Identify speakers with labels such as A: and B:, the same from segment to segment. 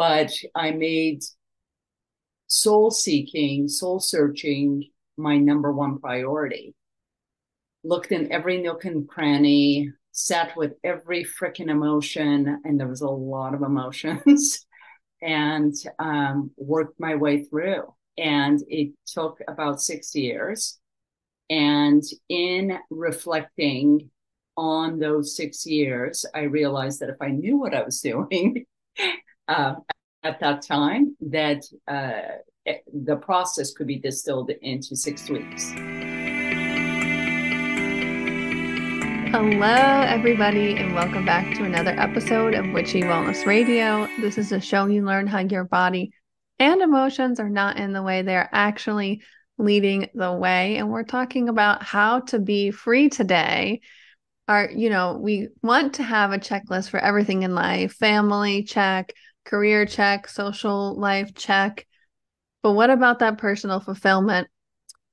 A: but I made soul seeking, soul searching my number one priority. Looked in every nook and cranny, sat with every freaking emotion, and there was a lot of emotions, and um, worked my way through. And it took about six years. And in reflecting on those six years, I realized that if I knew what I was doing uh, at that time, that uh, the process could be distilled into six weeks.
B: Hello, everybody, and welcome back to another episode of Witchy Wellness Radio. This is a show you learn how your body and emotions are not in the way, they're actually leading the way. And we're talking about how to be free today. Our, you know, we want to have a checklist for everything in life family check, career check, social life check. But what about that personal fulfillment?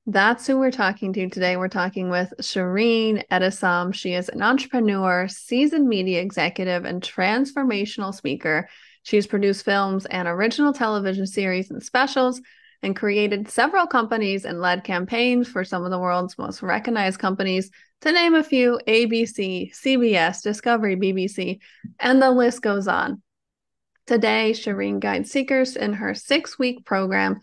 B: That's who we're talking to today. We're talking with Shirin Etessam. She is an entrepreneur, seasoned media executive, and transformational speaker. She's produced films and original television series and specials and created several companies and led campaigns for some of the world's most recognized companies, to name a few ABC, CBS, Discovery, BBC, and the list goes on. Today, Shirin guides seekers in her six week program,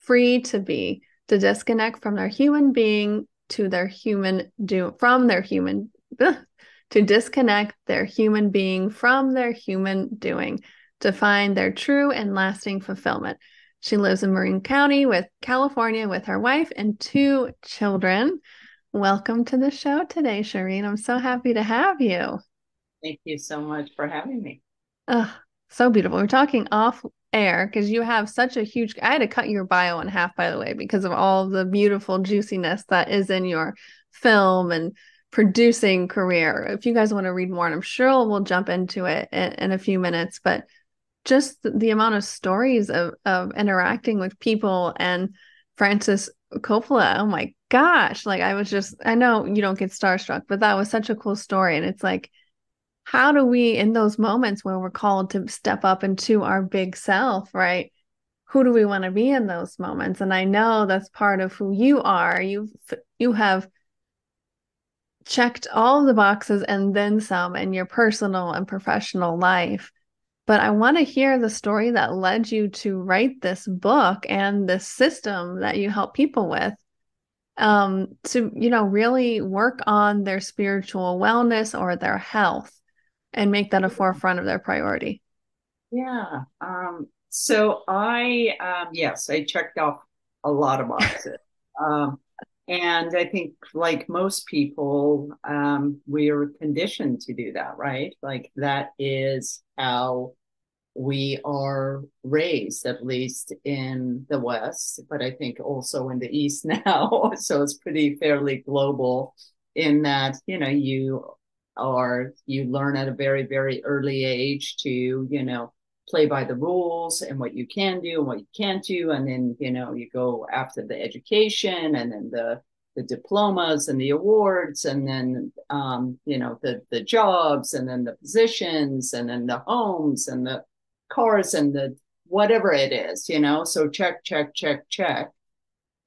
B: Free to Be to disconnect from their human being to their human do from their human to disconnect their human being from their human doing to find their true and lasting fulfillment. She lives in Marin County with California with her wife and two children. Welcome to the show today, Shirin. I'm so happy to have you.
A: Thank you so much for having me.
B: Oh, so beautiful. We're talking off air because you have such a huge i had to cut your bio in half by the way because of all the beautiful juiciness that is in your film and producing career if you guys want to read more and i'm sure we'll jump into it in, in a few minutes but just the amount of stories of, of interacting with people and francis coppola oh my gosh like i was just i know you don't get starstruck but that was such a cool story and it's like how do we in those moments when we're called to step up into our big self right? Who do we want to be in those moments? And i know that's part of who you are. You've, you have checked all the boxes and then some in your personal and professional life. But i want to hear the story that led you to write this book and this system that you help people with um to you know really work on their spiritual wellness or their health and make that a forefront of their priority?
A: Yeah. Um, so I, um, yes, I checked off a lot of boxes. um, and I think, like most people, um, we are conditioned to do that, right? Like that is how we are raised, at least in the West, but I think also in the East now. so it's pretty fairly global in that, you know, you or you learn at a very very early age to you know play by the rules and what you can do and what you can't do. And then you know you go after the education and then the the diplomas and the awards and then um, you know the the jobs and then the positions and then the homes and the cars and the whatever it is you know? So check check check check.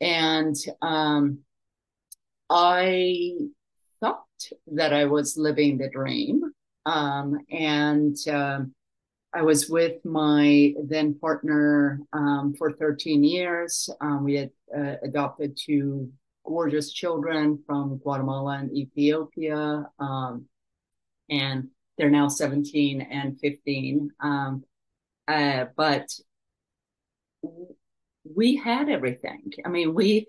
A: And um, i that I was living the dream. Um, and uh, I was with my then partner um, for 13 years. Um, we had uh, adopted two gorgeous children from Guatemala and Ethiopia. Um, and they're now 17 and 15. Um, uh, but we had everything. I mean, we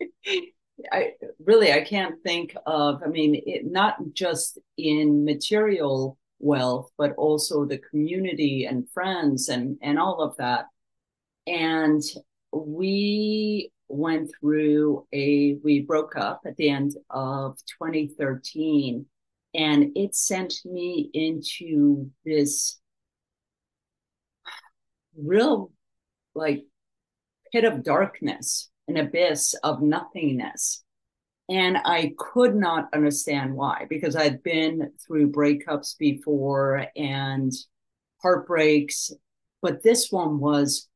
A: I really I can't think of. I mean, it, not just in material wealth, but also the community and friends and and all of that. And we went through a we broke up at the end of 2013 and it sent me into this real like pit of darkness an abyss of nothingness. And I could not understand why, because I'd been through breakups before and heartbreaks but this one was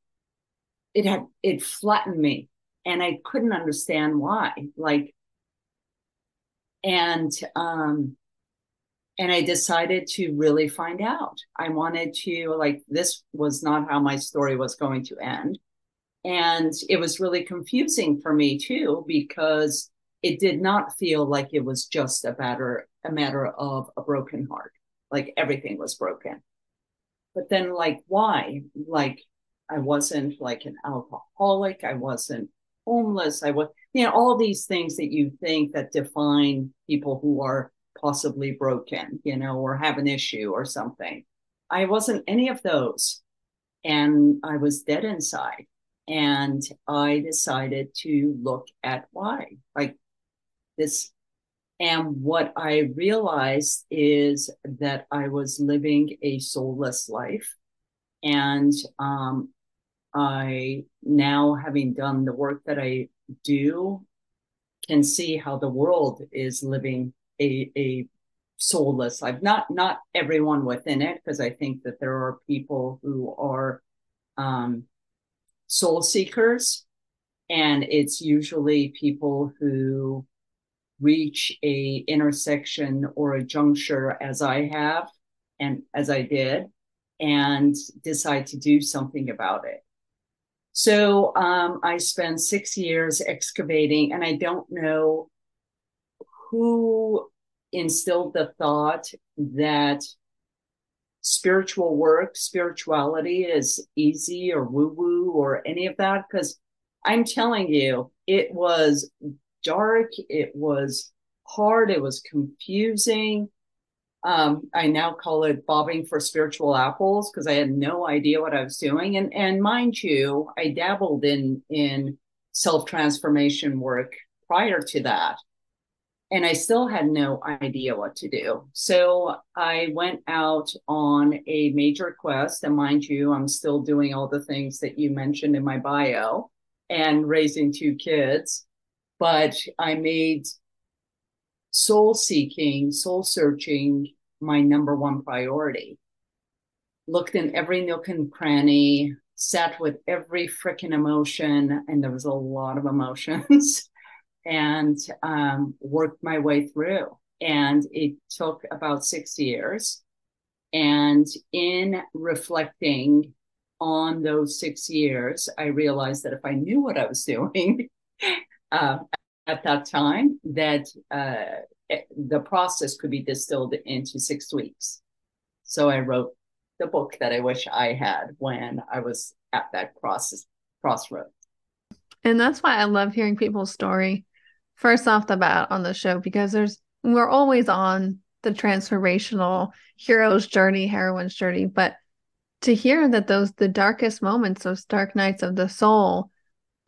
A: it had it flattened me and i couldn't understand why like and um and i decided to really find out i wanted to like this was not how my story was going to end and it was really confusing for me too because it did not feel like it was just a matter a matter of a broken heart like everything was broken. But then like why? Like i wasn't like an alcoholic i wasn't homeless i was you know all these things that you think that define people who are possibly broken you know or have an issue or something. I wasn't any of those. And i was dead inside and i decided to look at why like this and what I realized is that I was living a soulless life. And um, I now, having done the work that I do, can see how the world is living a, a soulless life. Not not everyone within it, because I think that there are people who are um, soul seekers, and it's usually people who reach a intersection or a juncture as I have and as I did and decide to do something about it. So um, I spent six years excavating, and I don't know who instilled the thought that spiritual work, spirituality is easy or woo woo or any of that. Because I'm telling you, it was dark. It was hard. It was confusing. Um, I now call it bobbing for spiritual apples because I had no idea what I was doing. And and mind you, I dabbled in in self transformation work prior to that, and I still had no idea what to do. So I went out on a major quest, and mind you, I'm still doing all the things that you mentioned in my bio and raising two kids but I made soul seeking, soul searching my number one priority. Looked in every nook and cranny, sat with every freaking emotion, and there was a lot of emotions, and um, worked my way through. And it took about six years. And in reflecting on those six years, I realized that if I knew what I was doing, uh, at that time that uh, the process could be distilled into six weeks. So I wrote the book that I wish I had when I was at that process crossroads.
B: And that's why I love hearing people's story first off the bat on the show because there's we're always on the transformational hero's journey, heroine's journey, but to hear that those the darkest moments, those dark nights of the soul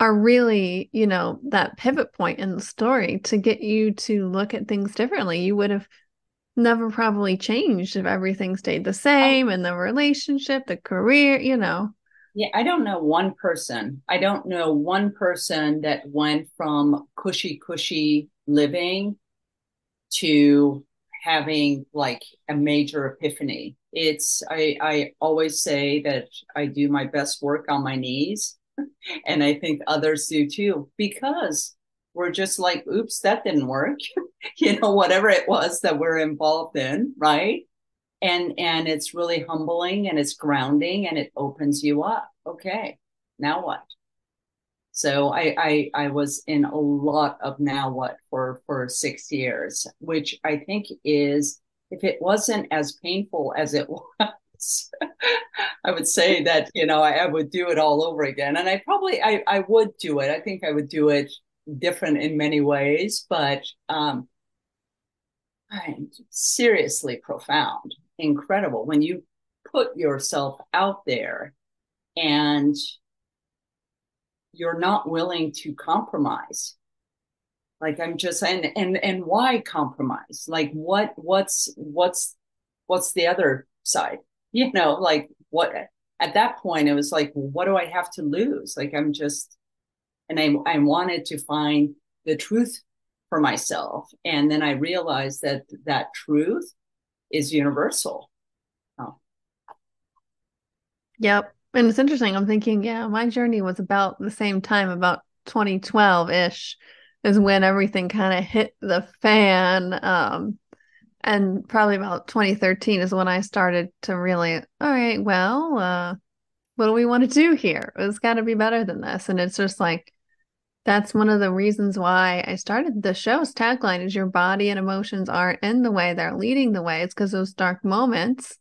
B: are really, you know, that pivot point in the story to get you to look at things differently. You would have never probably changed if everything stayed the same and the relationship, the career, you know.
A: Yeah, I don't know one person. I don't know one person that went from cushy, cushy living to having like a major epiphany. It's I I always say that I do my best work on my knees and I think others do too, because we're just like, oops, that didn't work. you know, whatever it was that we're involved in, right? And and it's really humbling and it's grounding and it opens you up. Okay, now what? So I, I I was in a lot of now what for for six years, which I think is if it wasn't as painful as it was I would say that you know I, I, would do it all over again, and I probably I I would do it. I think I would do it different in many ways, but um, seriously profound, incredible. When you put yourself out there and you're not willing to compromise like i'm just and and and why compromise? Like what what's what's what's the other side? You know, like what at that point it was like, what do I have to lose? Like I'm just, and I I wanted to find the truth for myself, and then I realized that that truth is universal. Oh.
B: Yep. And it's interesting. I'm thinking, yeah, my journey was about the same time, about 2012 ish, is when everything kind of hit the fan. Um, and probably about 2013 is when I started to really, all right, well, uh, what do we want to do here? It's got to be better than this. And it's just like, that's one of the reasons why I started the show's tagline is your body and emotions aren't in the way, they're leading the way. It's because those dark moments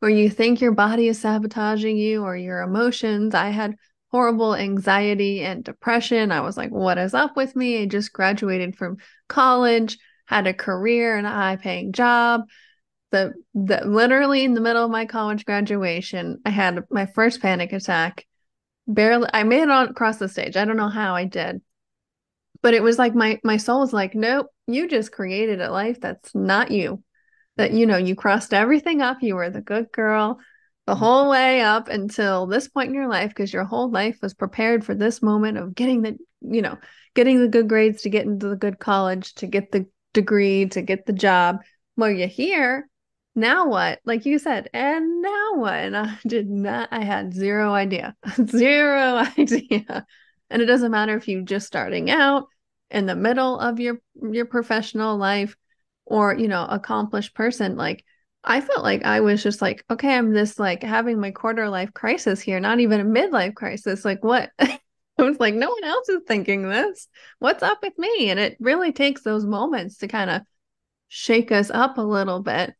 B: where you think your body is sabotaging you or your emotions. I had horrible anxiety and depression. I was like, what is up with me? I just graduated from college, had a career, and a high paying job. The, the literally in the middle of my college graduation, I had my first panic attack. Barely, I made it on across the stage. I don't know how I did, but it was like my my soul was like, nope, you just created a life that's not you. That you know you crossed everything up. You were the good girl the mm. whole way up until this point in your life because your whole life was prepared for this moment of getting the you know getting the good grades to get into the good college to get the degree to get the job. Well you're here. Now what? Like you said and now what? And i did not i had zero idea. Zero idea. And it doesn't matter if you're just starting out in the middle of your your professional life or you know accomplished person like i felt like i was just like okay i'm this like having my quarter life crisis here not even a midlife crisis. Like what? I was like no one else is thinking this. What's up with me? And it really takes those moments to kind of shake us up a little bit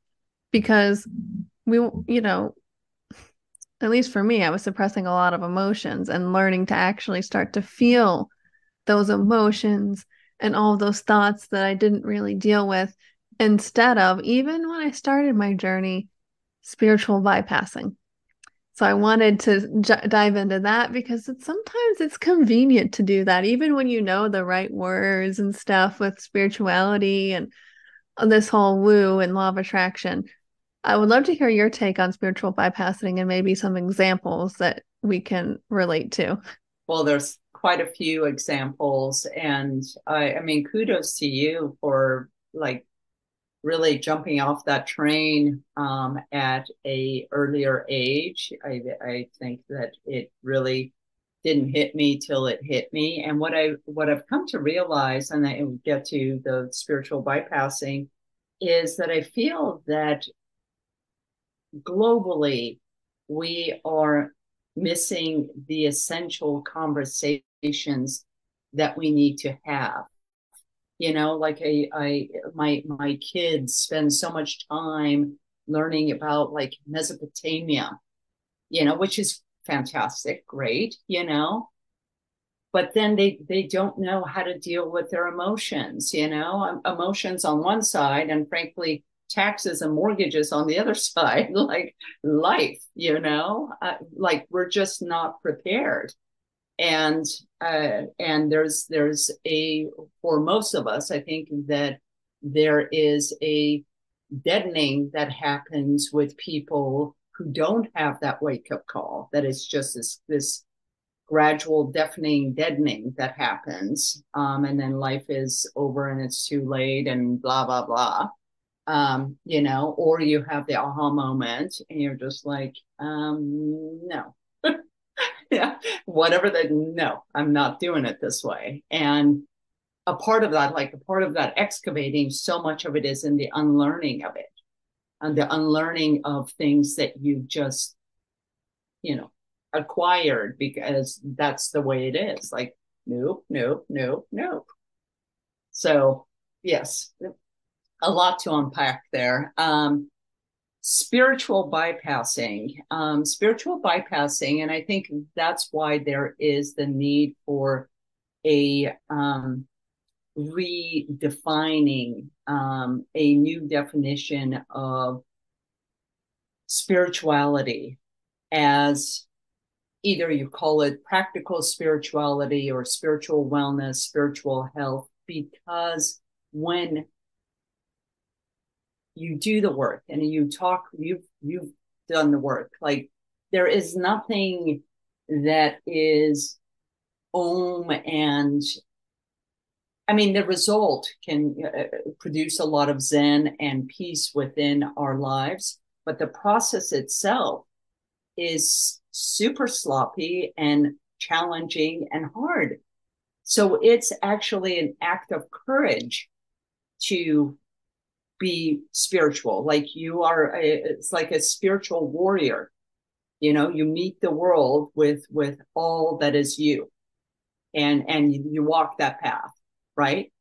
B: because we you know at least for me i was suppressing a lot of emotions and learning to actually start to feel those emotions and all those thoughts that i didn't really deal with instead of even when I started my journey, spiritual bypassing. So I wanted to j- dive into that because it's, sometimes it's convenient to do that, even when you know the right words and stuff with spirituality and this whole woo and law of attraction. I would love to hear your take on spiritual bypassing and maybe some examples that we can relate to.
A: Well, there's quite a few examples, and I, I mean, kudos to you for like really jumping off that train um, at a earlier age. I, I think that it really didn't hit me till it hit me. And what I what I've come to realize, and I get to the spiritual bypassing, is that I feel that globally we are missing the essential conversations that we need to have. You know like I, I my my kids spend so much time learning about like mesopotamia you know which is fantastic great you know but then they they don't know how to deal with their emotions you know emotions on one side and frankly taxes and mortgages on the other side like life you know? Uh, like we're just not prepared. And uh, and there's there's a for most of us i think that there is a deadening that happens with people who don't have that wake up call That it's just this this gradual deafening deadening that happens. Um, and then life is over and it's too late and blah blah blah um, you know or you have the aha moment and you're just like um, no yeah, whatever that, no, I'm not doing it this way. And a part of that, like a part of that excavating, so much of it is in the unlearning of it and the unlearning of things that you've just, you know, acquired because that's the way it is. Like, nope, nope, nope, nope. So, yes, a lot to unpack there. Um, spiritual bypassing um, spiritual bypassing and i think that's why there is the need for a um, redefining um, a new definition of spirituality as either you call it practical spirituality or spiritual wellness spiritual health because when you do the work and you talk you've you've done the work like there is nothing that is om and i mean the result can uh, produce a lot of zen and peace within our lives but the process itself is super sloppy and challenging and hard. So it's actually an act of courage to be spiritual. Like you are, a, it's like a spiritual warrior. You know, you meet the world with with all that is you, and and you walk that path, right?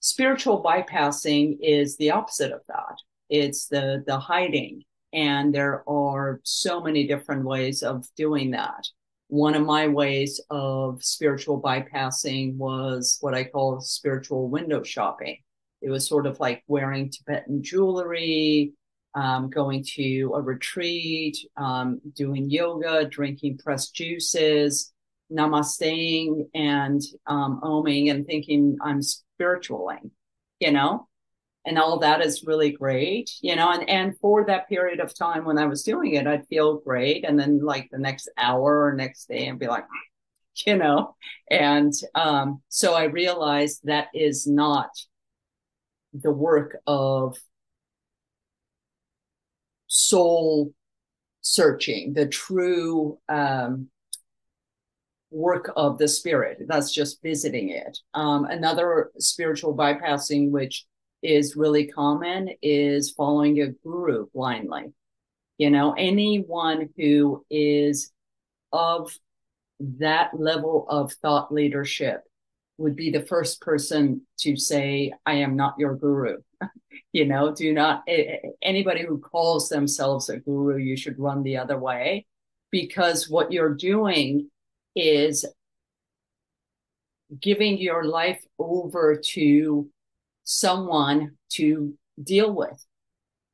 A: Spiritual bypassing is the opposite of that. It's the the hiding, and there are so many different ways of doing that. One of my ways of spiritual bypassing was what I call spiritual window shopping it was sort of like wearing Tibetan jewelry, um, going to a retreat, um, doing yoga, drinking pressed juices, namasteing and um, oming and thinking I'm spiritualing, you know? And all that is really great, you know, and, and for that period of time when I was doing it, I'd feel great. And then like the next hour or next day, I'd be like, you know, and um, so I realized that is not the work of soul searching, the true um, work of the spirit. That's just visiting it. Um, another spiritual bypassing, which is really common, is following a guru blindly. You know, anyone who is of that level of thought leadership would be the first person to say, I am not your guru. you know, do not, anybody who calls themselves a guru, you should run the other way because what you're doing is giving your life over to someone to deal with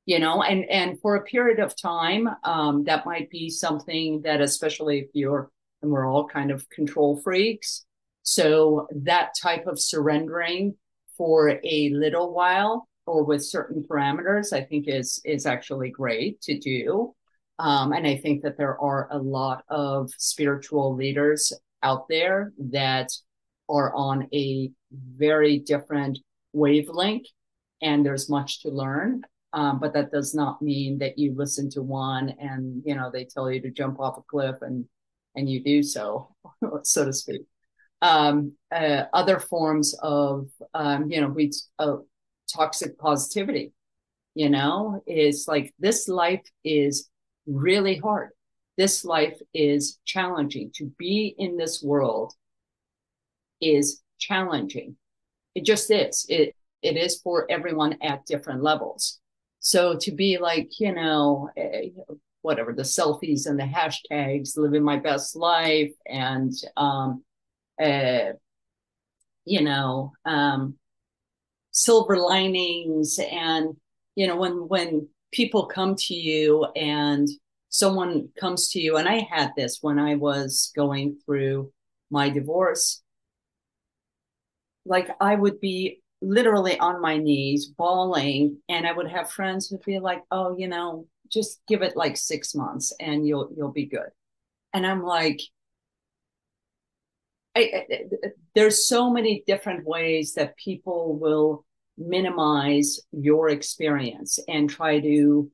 A: you know and and for a period of time um that might be something that especially if you're and we're all kind of control freaks so that type of surrendering for a little while or with certain parameters, I think is is actually great to do. Um, and I think that there are a lot of spiritual leaders out there that are on a very different wavelength, and there's much to learn. Um, but that does not mean that you listen to one and you know they tell you to jump off a cliff and and you do so, so to speak um, uh, other forms of, um, you know, we uh, toxic positivity. You know, is like this life is really hard. This life is challenging. To be in this world is challenging. It just is. It it is for everyone at different levels. So to be like, you know, uh, whatever the selfies and the hashtags, living my best life, and um, uh, you know, um, silver linings. And, you know, when, when people come to you and someone comes to you, and I had this when I was going through my divorce, like I would be literally on my knees bawling and I would have friends who'd be like, oh, you know, just give it like six months and you'll you'll be good. And I'm like, I, I, there's so many different ways that people will minimize your experience and try to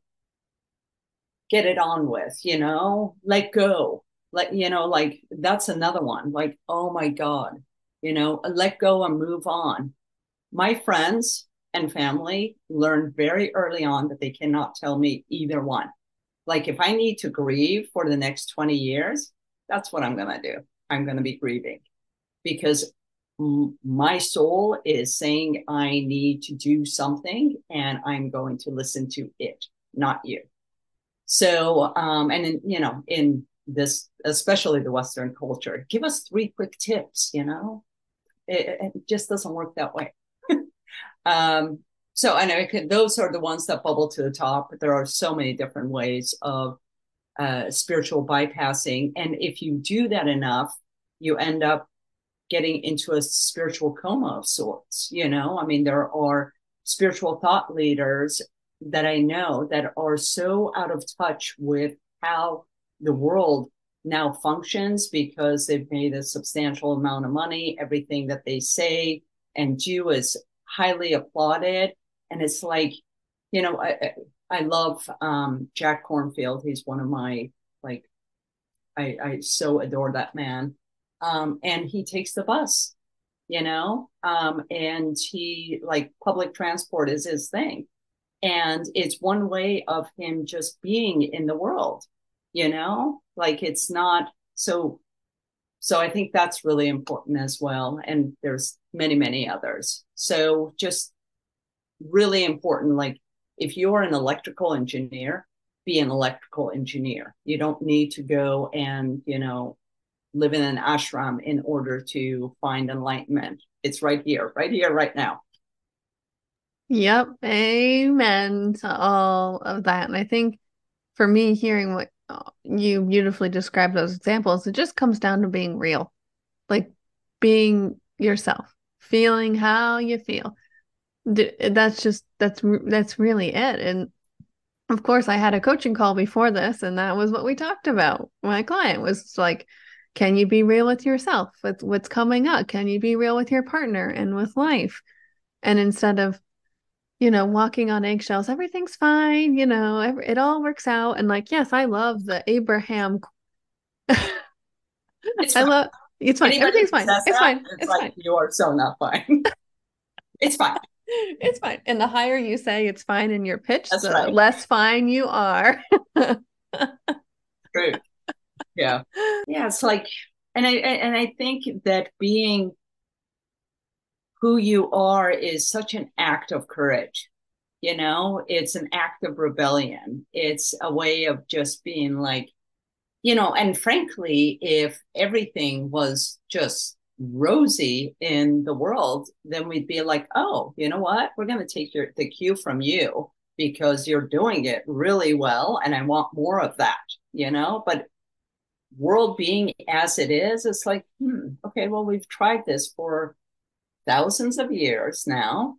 A: get it on with, you know, let go. Let, you know, like that's another one. Like, oh my God, you know, let go and move on. My friends and family learned very early on that they cannot tell me either one. Like, if I need to grieve for the next 20 years, that's what I'm going to do. I'm going to be grieving because my soul is saying I need to do something and I'm going to listen to it, not you. So, um, and in, you know, in this, especially the Western culture, give us three quick tips, you know, it, it just doesn't work that way. um, so I know those are the ones that bubble to the top, but there are so many different ways of uh, spiritual bypassing. And if you do that enough, you end up getting into a spiritual coma of sorts. You know, I mean, there are spiritual thought leaders that I know that are so out of touch with how the world now functions because they've made a substantial amount of money. Everything that they say and do is highly applauded. And it's like, you know, I, I love um, Jack Kornfield. He's one of my like I, I so adore that man. Um, and he takes the bus, you know, um, and he like public transport is his thing. And it's one way of him just being in the world, you know, like it's not so. So I think that's really important as well. And there's many, many others. So just really important. Like if you're an electrical engineer, be an electrical engineer. You don't need to go and, you know, live in an ashram in order to find enlightenment. It's right here, right here, right now.
B: Yep. Amen to all of that. And I think for me, hearing what uh, you beautifully described those examples, it just comes down to being real, like being yourself, feeling how you feel. That's just, that's, that's really it. And of course, I had a coaching call before this, and that was what we talked about. My client was like, Can you be real with yourself with what's coming up? Can you be real with your partner and with life? And instead of, you know, walking on eggshells, everything's fine, you know, it all works out. And like, yes, I love the Abraham. I love it's fine.
A: Anybody
B: Everything's fine. It's fine.
A: It's, it's like fine. you are so not fine. it's fine
B: it's fine. And the higher you say it's fine in your pitch,
A: That's
B: the
A: right.
B: less fine you are.
A: True. Yeah. Yeah. It's like, and I and I think that being who you are is such an act of courage. You know, it's an act of rebellion. It's a way of just being like, you know, and frankly, if everything was just rosy in the world, then we'd be like, oh, you know what? We're going to take your the cue from you because you're doing it really well, and I want more of that. You know, but world being as it is, it's like, hmm, okay, well, we've tried this for thousands of years now.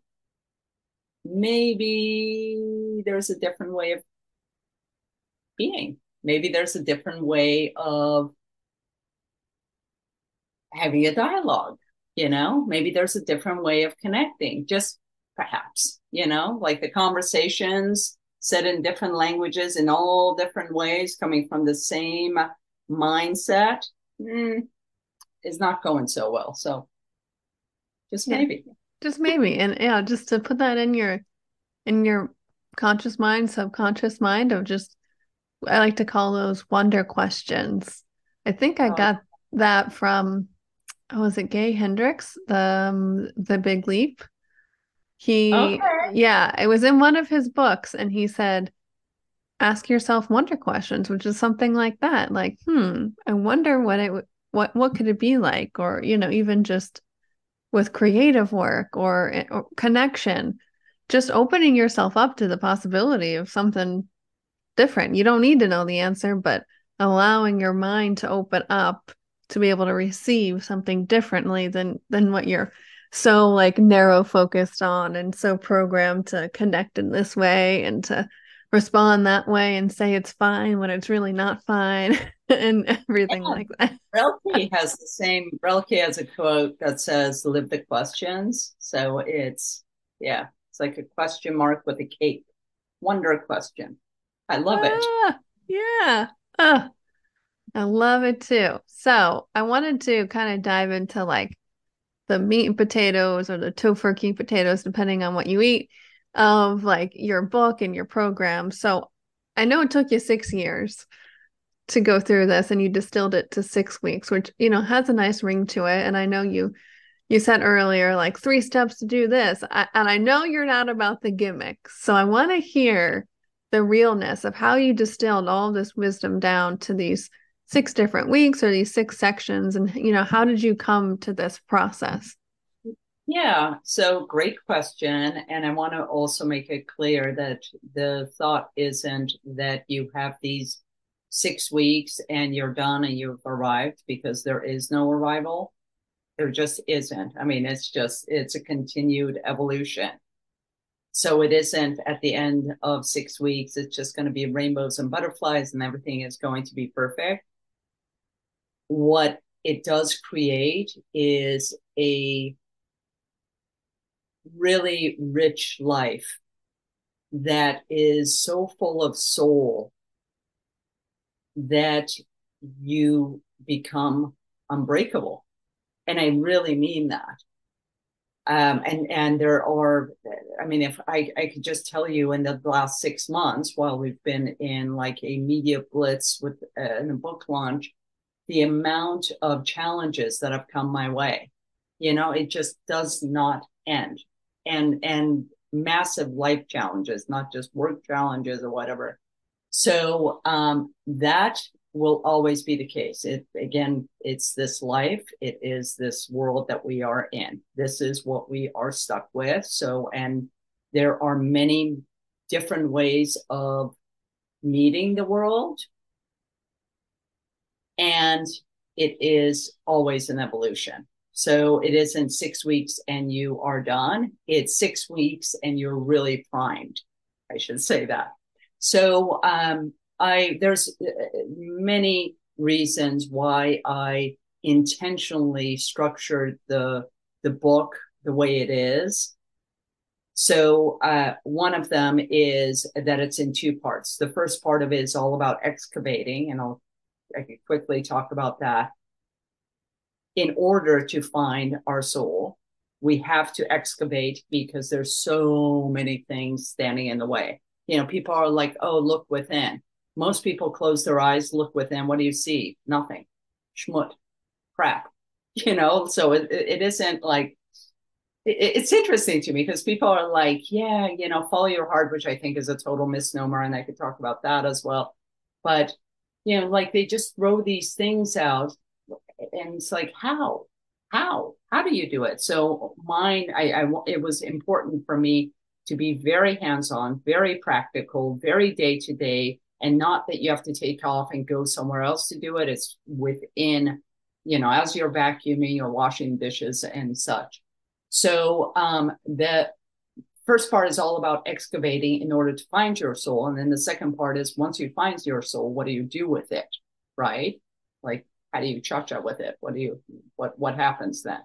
A: Maybe there's a different way of being. Maybe there's a different way of having a dialogue you know maybe there's a different way of connecting just perhaps you know like the conversations said in different languages in all different ways coming from the same mindset mm, is not going so well so just maybe
B: just maybe and yeah just to put that in your in your conscious mind subconscious mind of just i like to call those wonder questions i think i oh. got that from oh, was it Gay Hendricks, the um, the Big Leap? He, okay. yeah, it was in one of his books, and he said, "Ask yourself wonder questions," which is something like that, like, hmm, I wonder what it what what could it be like, or you know, even just with creative work or, eh, or connection, just opening yourself up to the possibility of something different. You don't need to know the answer, but allowing your mind to open up to be able to receive something differently than than what you're so like narrow focused on and so programmed to connect in this way and to respond that way and say it's fine when it's really not fine and everything yeah. like that.
A: Rilke has the same Rilke has a quote that says live the questions. So it's yeah, it's like a question mark with a cape. Wonder question. I love ah,
B: it. Yeah. Oh, I love it too. So I wanted to kind of dive into like the meat and potatoes or the tofurkey potatoes, depending on what you eat, of like your book and your program. So I know it took you six years to go through this and you distilled it to six weeks, which, you know, has a nice ring to it. And I know you you said earlier like three steps to do this I, and i know you're not about the gimmicks so i want to hear the realness of how you distilled all this wisdom down to these six different weeks or these six sections and you know how did you come to this process
A: yeah so great question and i want to also make it clear that the thought isn't that you have these six weeks and you're done and you've arrived because there is no arrival. There just isn't. I mean it's just it's a continued evolution. So it isn't at the end of six weeks it's just going to be rainbows and butterflies and everything is going to be perfect. What it does create is a really rich life that is so full of soul that you become unbreakable. And I really mean that. Um, and and there are, I mean, if I, I could just tell you in the last six months, while we've been in like a media blitz with uh, in a book launch, the amount of challenges that have come my way, you know, it just does not end, and and massive life challenges, not just work challenges or whatever. So um, that will always be the case. It again, it's this life, it is this world that we are in. This is what we are stuck with. So, and there are many different ways of meeting the world. And it is always an evolution. So it isn't six weeks and you are done. It's six weeks and you're really primed. I should say that. So um, I there's uh, many reasons why I intentionally structured the the book the way it is. So uh, one of them is that it's in two parts. The first part of it is all about excavating, and I'll I can quickly talk about that. In order to find our soul, we have to excavate because there's so many things standing in the way. You know, people are like, "Oh, look within." Most people close their eyes, look within. What do you see? Nothing. Schmut. Crap. You know, so it, it isn't like, it, it's interesting to me because people are like, yeah, you know, follow your heart, which I think is a total misnomer. And I could talk about that as well. But, you know, like they just throw these things out and it's like, how? How? How do you do it? So mine, I, I it was important for me to be very hands-on, very practical, very day-to-day, and not that you have to take off and go somewhere else to do it. It's within, you know, as you're vacuuming or washing dishes and such. So um, the first part is all about excavating in order to find your soul, and then the second part is once you find your soul, what do you do with it, right? Like how do you cha-cha with it? What do you what what happens then?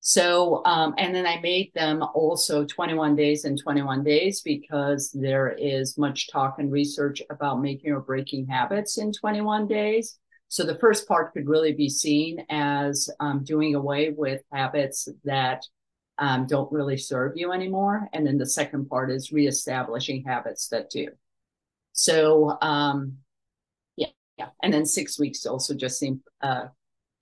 A: So, um, and then I made them also 21 days and 21 days because there is much talk and research about making or breaking habits in 21 days. So the first part could really be seen as um, doing away with habits that um, don't really serve you anymore. And then the second part is reestablishing habits that do. So, um, yeah. And then six weeks also just seemed uh,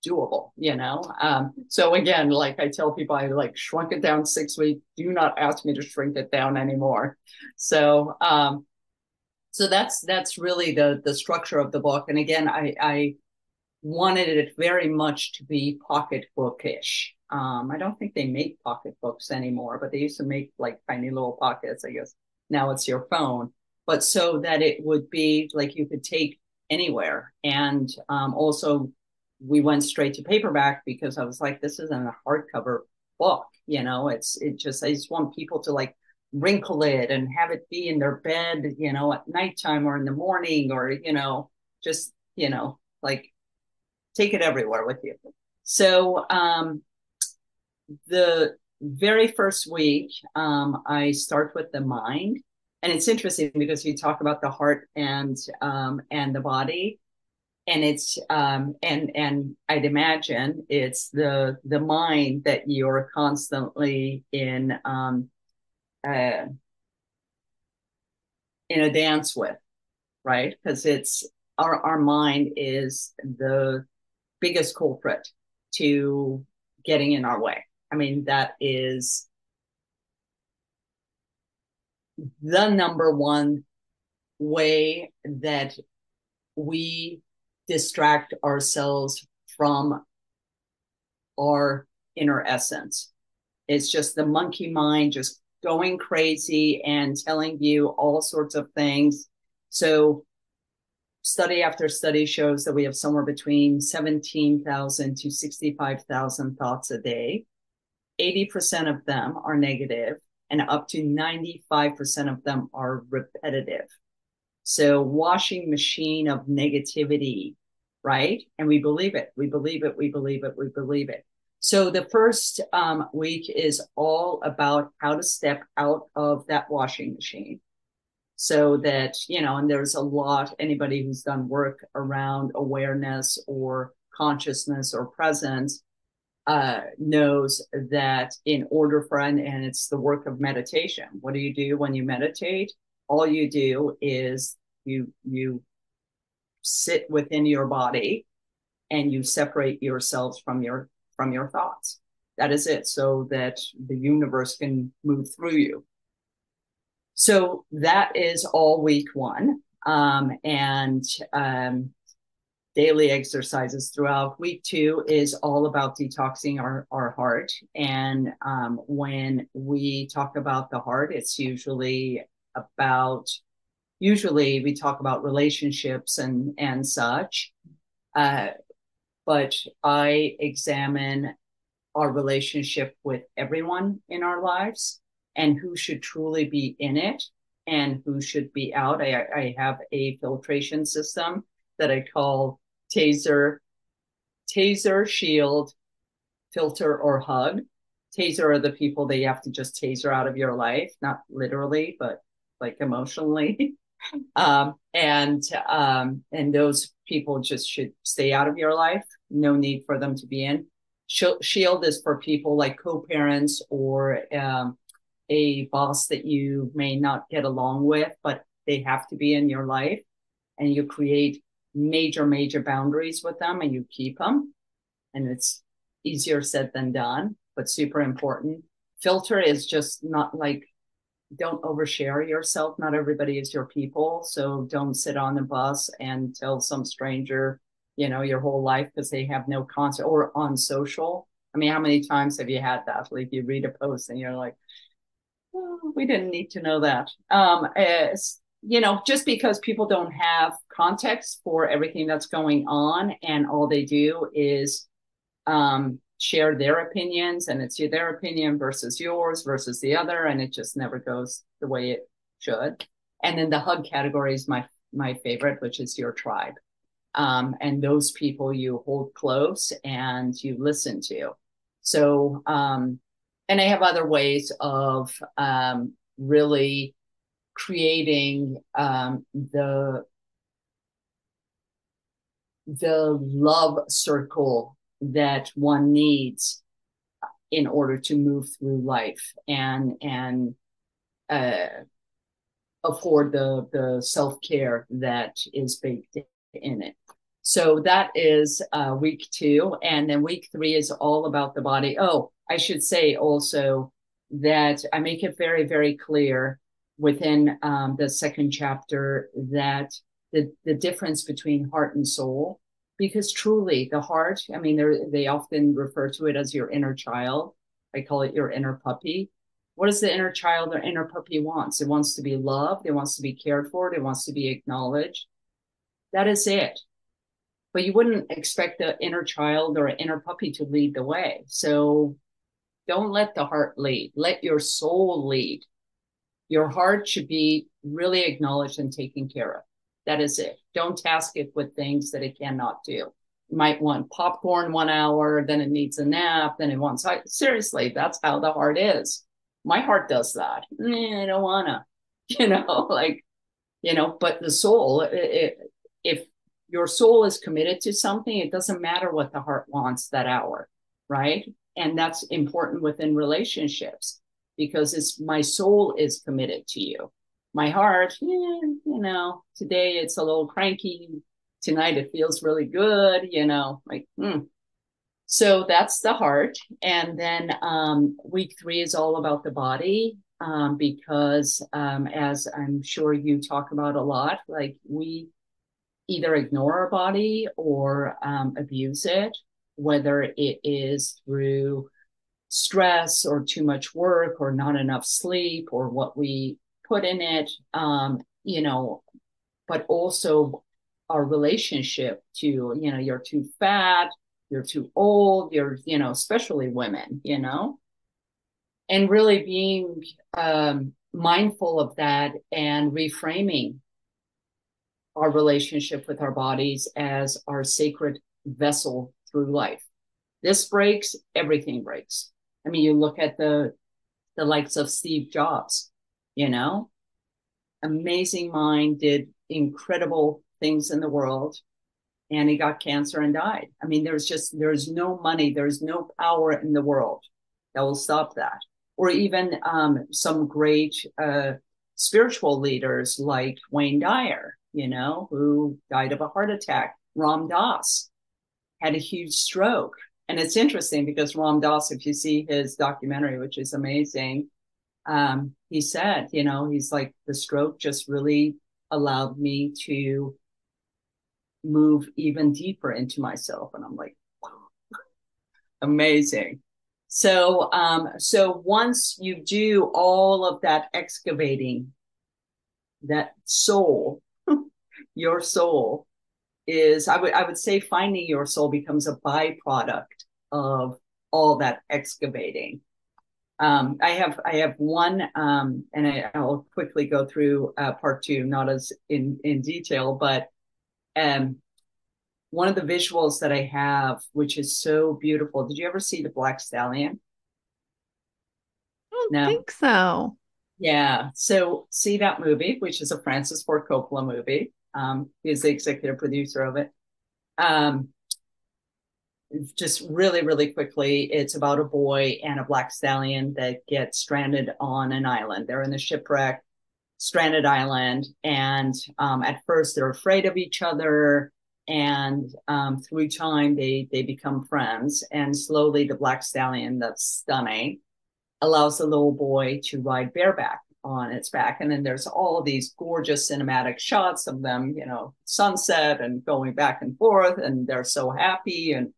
A: doable, you know? Um, so again, like I tell people, I like shrunk it down six weeks. Do not ask me to shrink it down anymore. So, um, so that's, that's really the, the structure of the book. And again, I, I wanted it very much to be pocketbookish. Um, I don't think they make pocketbooks anymore, but they used to make like tiny little pockets, I guess. Now it's your phone, but so that it would be like you could take anywhere and um, also we went straight to paperback because I was like, this isn't a hardcover book. You know, it's it just I just want people to like wrinkle it and have it be in their bed, you know, at nighttime or in the morning or, you know, just, you know, like take it everywhere with you. So um the very first week, um, I start with the mind. And it's interesting because you talk about the heart and um, and the body and it's um, and and I'd imagine it's the the mind that you're constantly in um, uh, in a dance with, right? Because it's our our mind is the biggest culprit to getting in our way. I mean, that is the number one way that we distract ourselves from our inner essence. It's just the monkey mind just going crazy and telling you all sorts of things. So, study after study shows that we have somewhere between 17,000 to 65,000 thoughts a day. 80% of them are negative, and up to 95% of them are repetitive. So washing machine of negativity, right? And we believe it. We believe it. We believe it. We believe it. So the first um, week is all about how to step out of that washing machine. so that you know and there's a lot anybody who's done work around awareness or consciousness or presence uh, knows that in order for and, it's the work of meditation. What do you do when you meditate? All you do is you you sit within your body and you separate yourselves from your from your thoughts. That is it so that the universe can move through you. So that is all week one um, and um, daily exercises throughout. Week two is all about detoxing our, our heart. And um, when we talk about the heart, it's usually about, usually we talk about relationships and, and such. Uh, but I examine our relationship with everyone in our lives and who should truly be in it and who should be out. I, I have a filtration system that I call taser, taser, shield, filter, or hug. Taser are the people that you have to just taser out of your life, not literally, but like emotionally. um, and um, and those people just should stay out of your life. No need for them to be in. Shield is for people like co-parents or um, a boss that you may not get along with, but they have to be in your life, and you create major, major boundaries with them and you keep them. And it's easier said than done, but super important. Filter is just not like, don't overshare yourself. Not everybody is your people. So don't sit on the bus and tell some stranger, you know, your whole life because they have no concept or on social. I mean, how many times have you had that? Like you read a post and you're like, oh, we didn't need to know that. Um, you know, just because people don't have context for everything that's going on and all they do is um, share their opinions and it's their opinion versus yours versus the other and it just never goes the way it should. And then the hug category is my my favorite which is your tribe. Um, and those people you hold close and you listen to. So um, and i have other ways of um, really creating um, the the love circle that one needs in order to move through life and and uh, afford the the self care that is baked in it. So that is uh, week two, and then week three is all about the body. Oh, I should say also that I make it very very clear within um, the second chapter that the, the difference between heart and soul, because truly the heart, I mean, they often refer to it as your inner child. I call it your inner puppy. What does the inner child or inner puppy wants? It wants to be loved. It wants to be cared for. It wants to be acknowledged. That is it. But you wouldn't expect the inner child or inner puppy to lead the way. So don't let the heart lead. Let your soul lead your heart should be really acknowledged and taken care of. That is it. Don't task it with things that it cannot do. You might want popcorn one hour, then it needs a nap, then it wants seriously, that's how the heart is. My heart does that. I don't wanna, you know, like, you know, but the soul, it, it, if your soul is committed to something, it doesn't matter what the heart wants that hour, right? And that's important within relationships because it's my soul is committed to you. My heart, yeah, you know, today it's a little cranky. Tonight it feels really good, you know, like, hmm. So that's the heart. And then um, week three is all about the body um, because, um, as I'm sure you talk about a lot, like we either ignore our body or um, abuse it, whether it is through stress or too much work or not enough sleep or what we put in it um, you know but also our relationship to you know you're too fat you're too old you're you know especially women you know? And really being um, mindful of that and reframing our relationship with our bodies as our sacred vessel through life. This breaks everything breaks I mean, you look at the the likes of Steve Jobs, you know, amazing mind, did incredible things in the world, and he got cancer and died. I mean, there's just there's no money, there's no power in the world that will stop that. Or even um, some great uh, spiritual leaders like Wayne Dyer, you know, who died of a heart attack. Ram Dass had a huge stroke. And it's interesting because Ram Dass, if you see his documentary, which is amazing, um, he said, you know, he's like, the stroke just really allowed me to move even deeper into myself. And I'm like, wow, amazing. So, um, so once you do all of that excavating, that soul, your soul is, I would, I would say finding your soul becomes a byproduct of all that excavating. Um, I have I have one, um, and I, will quickly go through uh, part two, not as in in detail, but um, one of the visuals that I have, which is so beautiful. Did you ever see the Black Stallion?
B: I don't no? think so.
A: Yeah. So see that movie, which is a Francis Ford Coppola movie. Um, he's the executive producer of it. Um, just really, really quickly, it's about a boy and a black stallion that get stranded on an island. They're in the shipwreck, stranded island, and um, at first they're afraid of each other, and um, through time they they become friends. And slowly, the black stallion, that's stunning, allows the little boy to ride bareback on its back. And then there's all these gorgeous cinematic shots of them, you know, sunset and going back and forth, and they're so happy and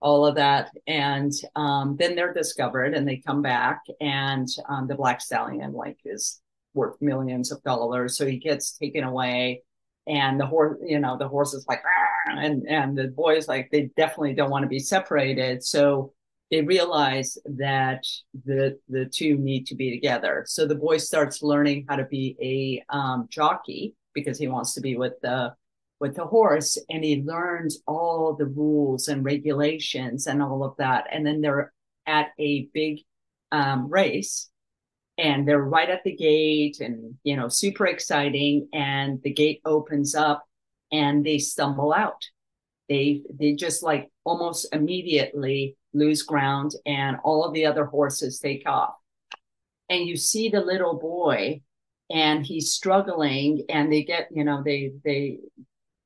A: all of that. And um, then they're discovered and they come back and um, the black stallion like is worth millions of dollars. So he gets taken away and the horse, you know, the horse is like, and, and the boys like, they definitely don't want to be separated. So they realize that the, the two need to be together. So the boy starts learning how to be a um, jockey because he wants to be with the with the horse and he learns all the rules and regulations and all of that. And then they're at a big um, race and they're right at the gate and, you know, super exciting. And the gate opens up and they stumble out. They, they just like almost immediately lose ground and all of the other horses take off. And you see the little boy and he's struggling and they get, you know, they, they,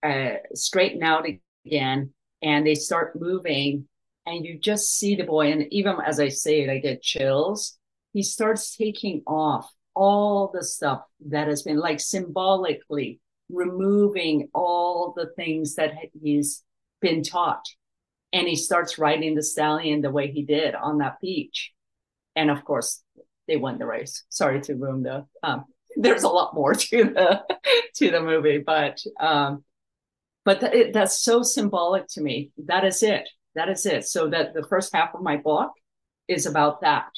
A: uh, straighten out again and they start moving and you just see the boy. And even as i say it i get chills. He starts taking off all the stuff that has been like symbolically removing all the things that he's been taught. And he starts riding the stallion the way he did on that beach. And of course they won the race. Sorry to ruin the um, there's a lot more to the to the movie but um, but th- it, that's so symbolic to me. That is it. That is it. So that the first half of my book is about that.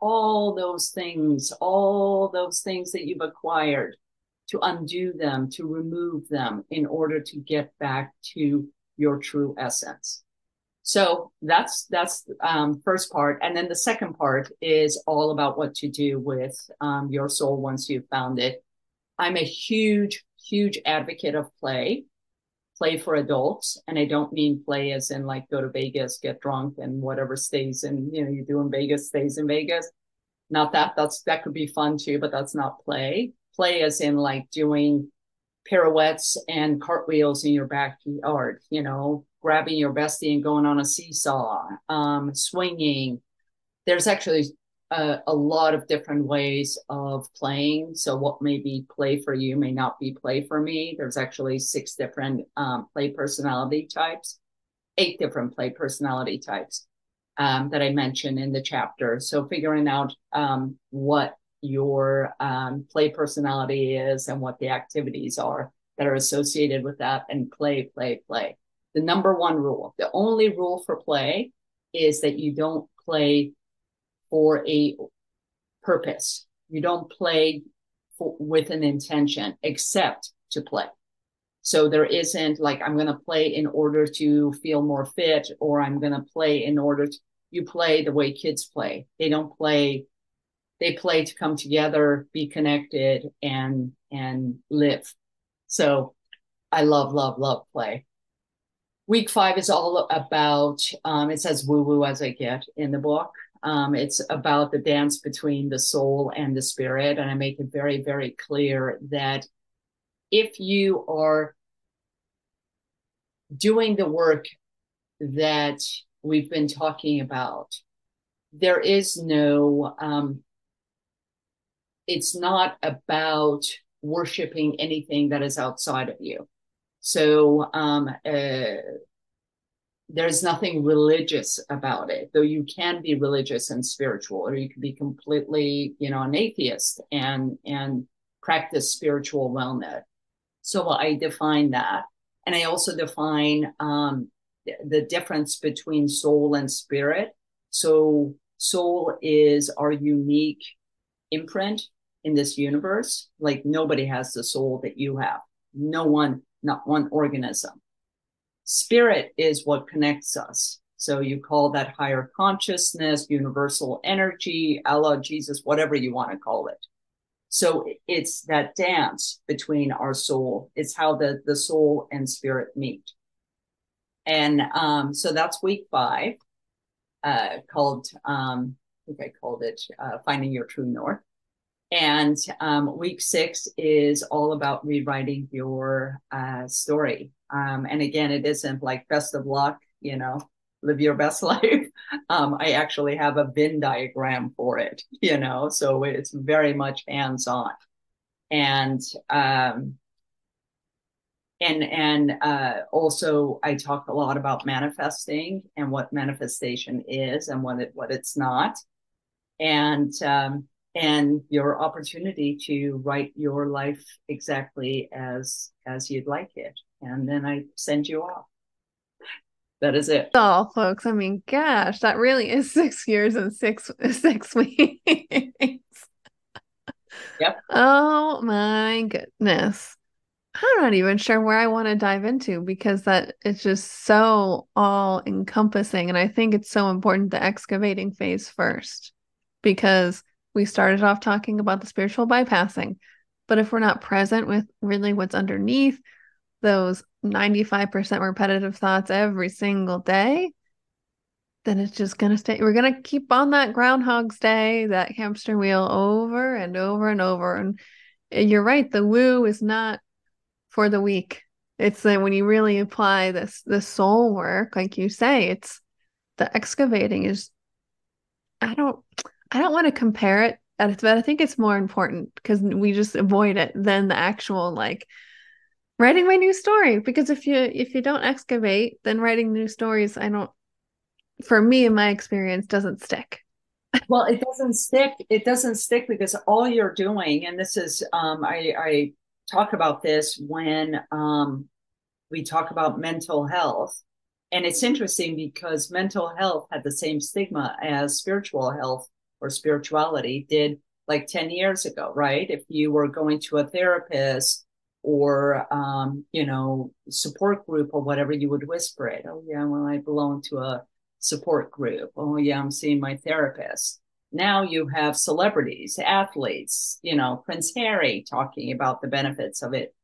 A: All those things, all those things that you've acquired, to undo them, to remove them in order to get back to your true essence. So that's that's um, first part, and then the second part is all about what to do with um, your soul once you've found it. I'm a huge, huge advocate of play play for adults. And I don't mean play as in like go to Vegas, get drunk, and whatever stays in, you know, you do in Vegas stays in Vegas. Not that that's that could be fun too, but that's not play. Play as in like doing pirouettes and cartwheels in your backyard, you know, grabbing your bestie and going on a seesaw, um, swinging. There's actually a, lot of different ways of playing. So what may be play for you may not be play for me. There's actually six different um, play personality types, eight different play personality types um, that I mentioned in the chapter. So figuring out um, what your um, play personality is and what the activities are that are associated with that and play, play, play. The number one rule, the only rule for play is that you don't play for a purpose. You don't play for, with an intention except to play. So there isn't like, I'm going to play in order to feel more fit, or I'm going to play in order to, you play the way kids play. They don't play, they play to come together, be connected and, and live. So I love, love, love play. Week five is all about, um, it says woo woo as I get in the book. Um, it's about the dance between the soul and the spirit. And I make it very, very clear that if you are doing the work that we've been talking about, there is no, um, it's not about worshiping anything that is outside of you. So um, uh, there's nothing religious about it, though you can be religious and spiritual, or you can be completely, you know, an atheist and and practice spiritual wellness. So I define that, and I also define um, the difference between soul and spirit. So soul is our unique imprint in this universe. Like nobody has the soul that you have. No one, not one organism. Spirit is what connects us. So you call that higher consciousness, universal energy, Allah, Jesus, whatever you want to call it. So it's that dance between our soul. It's how the, the soul and spirit meet. And um, so that's week five, uh, called, um, I think I called it uh, Finding Your True North. And um, week six is all about rewriting your uh, story. Um, and again, it isn't like best of luck, you know, live your best life. Um, I actually have a Venn diagram for it, you know, so it's very much hands on. And um, and and uh, also I talk a lot about manifesting and what manifestation is and what it what it's not, and um, and your opportunity to write your life exactly as as you'd like it. And then i send you off. That is it.
B: All oh, folks. I mean gosh that really is six years and six six weeks.
A: Yep.
B: Oh my goodness. I'm not even sure where i want to dive into because that it's just so all encompassing and i think it's so important the excavating phase first. Because we started off talking about the spiritual bypassing. But if we're not present with really what's underneath those 95% repetitive thoughts every single day, then it's just going to stay. We're going to keep on that Groundhog's Day, that hamster wheel over and over and over. And you're right, the woo is not for the weak. It's that when you really apply this this soul work, like you say, it's the excavating is I don't I don't want to compare it, but I think it's more important because we just avoid it than the actual like writing my new story. Because if you if you don't excavate, then writing new stories, I don't. For me, in my experience, doesn't stick.
A: well, it doesn't stick. It doesn't stick because all you're doing, and this is, um, I, I talk about this when um, we talk about mental health. And it's interesting because mental health had the same stigma as spiritual health or spirituality did like 10 years ago, right? If you were going to a therapist or, um, you know, support group or whatever, you would whisper it. Oh, yeah, well, I belong to a support group. Oh, yeah, I'm seeing my therapist. Now you have celebrities, athletes, you know, Prince Harry talking about the benefits of it.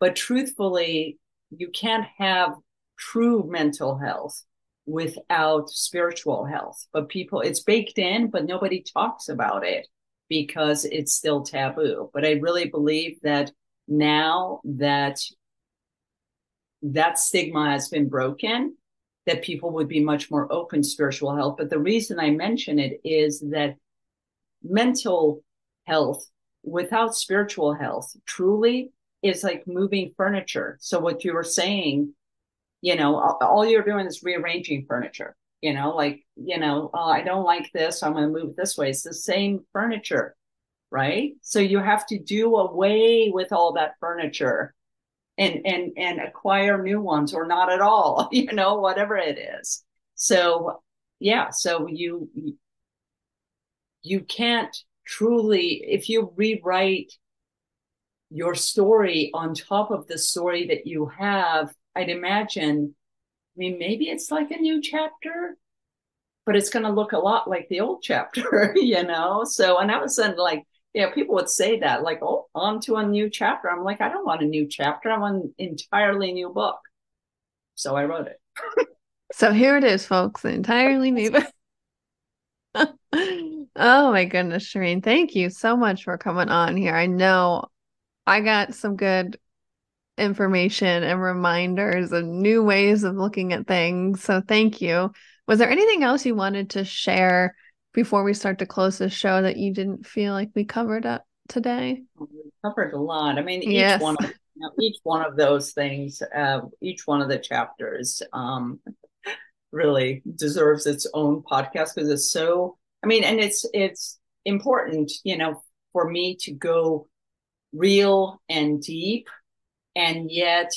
A: But truthfully, you can't have true mental health without spiritual health. But people, it's baked in, but nobody talks about it because it's still taboo. But I really believe that now that that stigma has been broken, that people would be much more open to spiritual health. But the reason I mention it is that mental health without spiritual health truly is like moving furniture. So what you were saying you know all, you're doing is rearranging furniture you know like you know oh, i don't like this so i'm going to move it this way. It's the same furniture right? So you have to do away with all that furniture and and and acquire new ones or not at all you know whatever it is. So yeah so you you can't truly if you rewrite your story on top of the story that you have I'd imagine, I mean, maybe it's like a new chapter, but it's going to look a lot like the old chapter, you know? So, and I was then like, yeah, people would say that, like, oh, on to a new chapter. I'm like, I don't want a new chapter. I want an entirely new book. So I wrote it.
B: so here it is, folks, entirely new book. oh my goodness, Shirin. Thank you so much for coming on here. I know I got some good information and reminders and new ways of looking at things. So thank you. Was there anything else you wanted to share before we start to close this show that you didn't feel like we covered up today?
A: We covered a lot. I mean, each yes. one of you know, each one of those things, uh, each one of the chapters, um, really deserves its own podcast because it's so. I mean, and it's it's important, you know, for me to go real and deep, and yet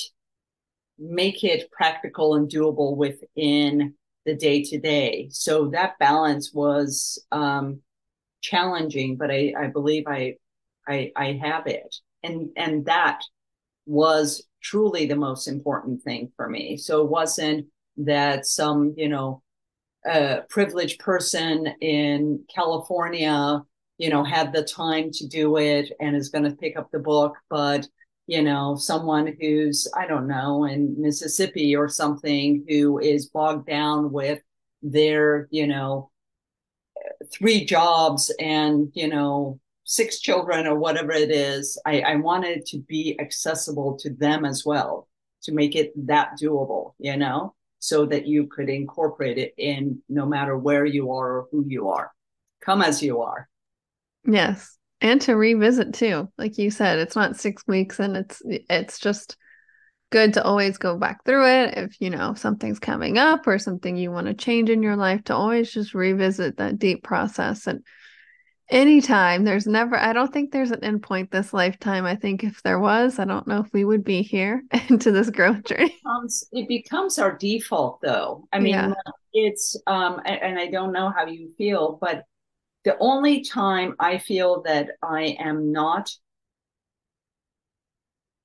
A: make it practical and doable within the day to day. So that balance was um, challenging, but I, I believe I, I, I have it, and and that was truly the most important thing for me. So it wasn't that some you know privileged person in California you know had the time to do it and is going to pick up the book, but you know, someone who's, I don't know, in Mississippi or something who is bogged down with their, you know, three jobs and, you know, six children or whatever it is. I, I wanted to be accessible to them as well to make it that doable, you know, so that you could incorporate it in no matter where you are or who you are. Come as you are.
B: Yes and to revisit too like you said it's not six weeks and it's it's just good to always go back through it if you know something's coming up or something you want to change in your life to always just revisit that deep process and anytime there's never i don't think there's an end point this lifetime i think if there was i don't know if we would be here into this growth journey
A: it becomes, it becomes our default though i mean yeah. it's um and i don't know how you feel but the only time I feel that I am not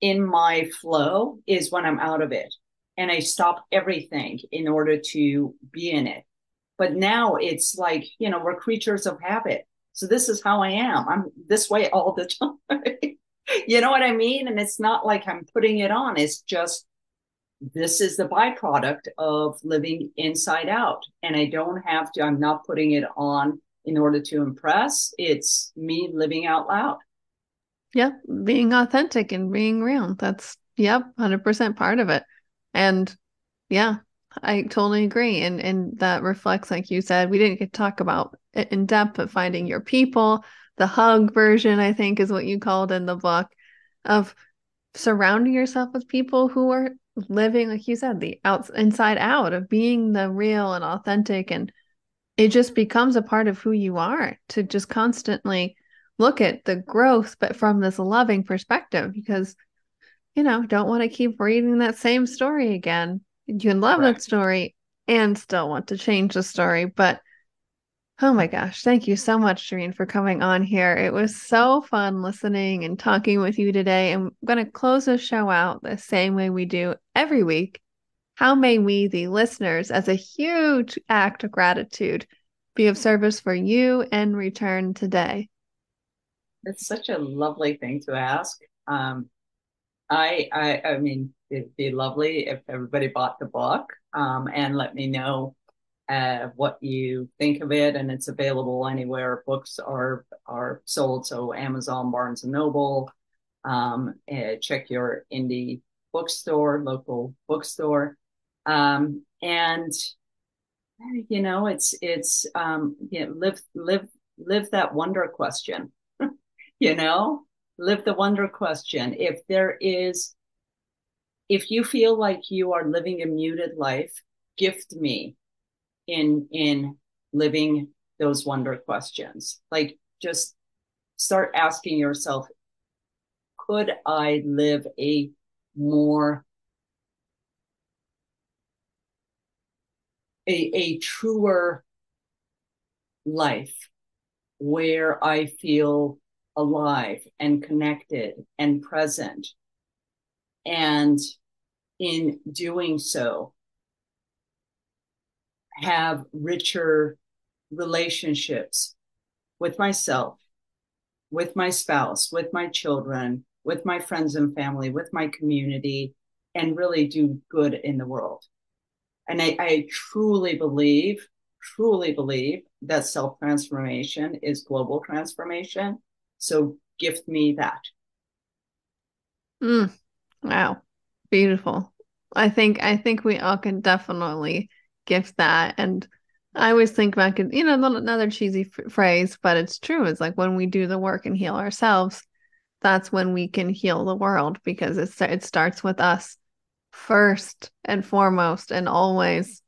A: in my flow is when I'm out of it and I stop everything in order to be in it. But now it's like, you know, we're creatures of habit. So this is how I am. I'm this way all the time. you know what I mean? And it's not like I'm putting it on. It's just this is the byproduct of living inside out. And I don't have to, I'm not putting it on in order to impress. It's me living out loud.
B: Yeah, being authentic and being real. That's, yep, 100% part of it. And yeah, I totally agree. And and that reflects, like you said, we didn't get to talk about it in depth, but finding your people, the hug version, I think is what you called in the book of surrounding yourself with people who are living, like you said, the outs inside out of being the real and authentic and it just becomes a part of who you are to just constantly look at the growth, but from this loving perspective, because, you know, don't want to keep reading that same story again. You can love right. that story and still want to change the story. But oh my gosh, thank you so much, Shirin, for coming on here. It was so fun listening and talking with you today. And I'm going to close the show out the same way we do every week how may we, the listeners, as a huge act of gratitude, be of service for you and return today?
A: It's such a lovely thing to ask. Um, I, I, I mean, it'd be lovely if everybody bought the book um, and let me know uh, what you think of it. And it's available anywhere books are are sold. So Amazon, Barnes and Noble. Um, uh, check your indie bookstore, local bookstore um, and you know it's it's um, you know, live live live that wonder question you know? Live the wonder question. If there is if you feel like you are living a muted life gift me in in living those wonder questions. Like just start asking yourself could i live a more a, a truer life where I feel alive and connected and present. And in doing so, have richer relationships with myself, with my spouse, with my children, with my friends and family, with my community, and really do good in the world. And I, I truly believe, truly believe that self transformation is global transformation. So gift me that.
B: Mm, wow. Beautiful. I think I think we all can definitely gift that and I always think back you know another cheesy f- phrase but it's true it's like when we do the work and heal ourselves that's when we can heal the world because it it starts with us first and foremost and always.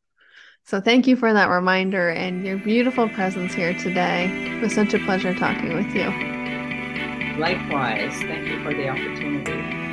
B: So thank you for that reminder and your beautiful presence here today. It was such a pleasure talking with you.
A: Likewise. Thank you for the opportunity